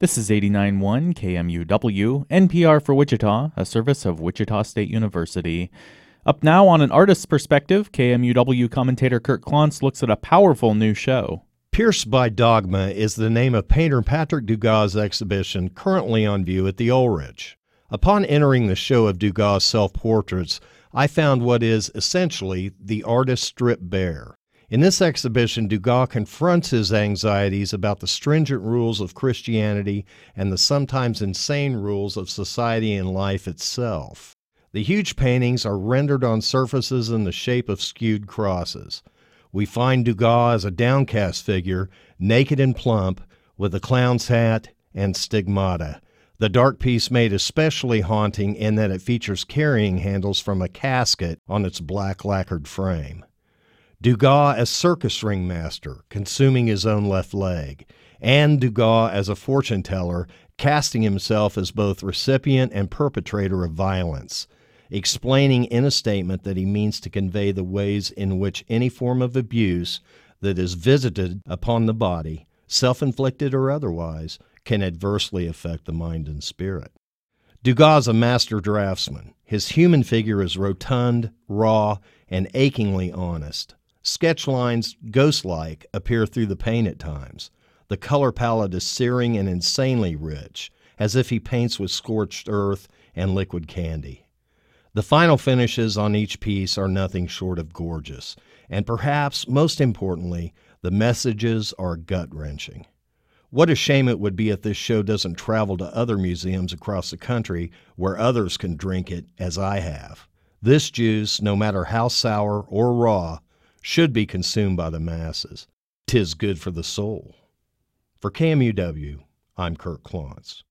This is 89.1 KMUW, NPR for Wichita, a service of Wichita State University. Up now on an artist's perspective, KMUW commentator Kurt Klontz looks at a powerful new show. Pierced by Dogma is the name of painter Patrick Dugas' exhibition currently on view at the Ulrich. Upon entering the show of Dugas' self portraits, I found what is essentially the artist stripped bare. In this exhibition, Dugas confronts his anxieties about the stringent rules of Christianity and the sometimes insane rules of society and life itself. The huge paintings are rendered on surfaces in the shape of skewed crosses. We find Dugas as a downcast figure, naked and plump, with a clown's hat and stigmata. The dark piece made especially haunting in that it features carrying handles from a casket on its black lacquered frame. Dugas as circus ring master, consuming his own left leg, and Dugas as a fortune teller, casting himself as both recipient and perpetrator of violence, explaining in a statement that he means to convey the ways in which any form of abuse that is visited upon the body, self inflicted or otherwise, can adversely affect the mind and spirit. Dugas a master draftsman. His human figure is rotund, raw, and achingly honest. Sketch lines, ghost like, appear through the paint at times. The color palette is searing and insanely rich, as if he paints with scorched earth and liquid candy. The final finishes on each piece are nothing short of gorgeous, and perhaps most importantly, the messages are gut wrenching. What a shame it would be if this show doesn't travel to other museums across the country where others can drink it as I have. This juice, no matter how sour or raw, should be consumed by the masses. Tis good for the soul. For KMUW, I'm Kurt Klontz.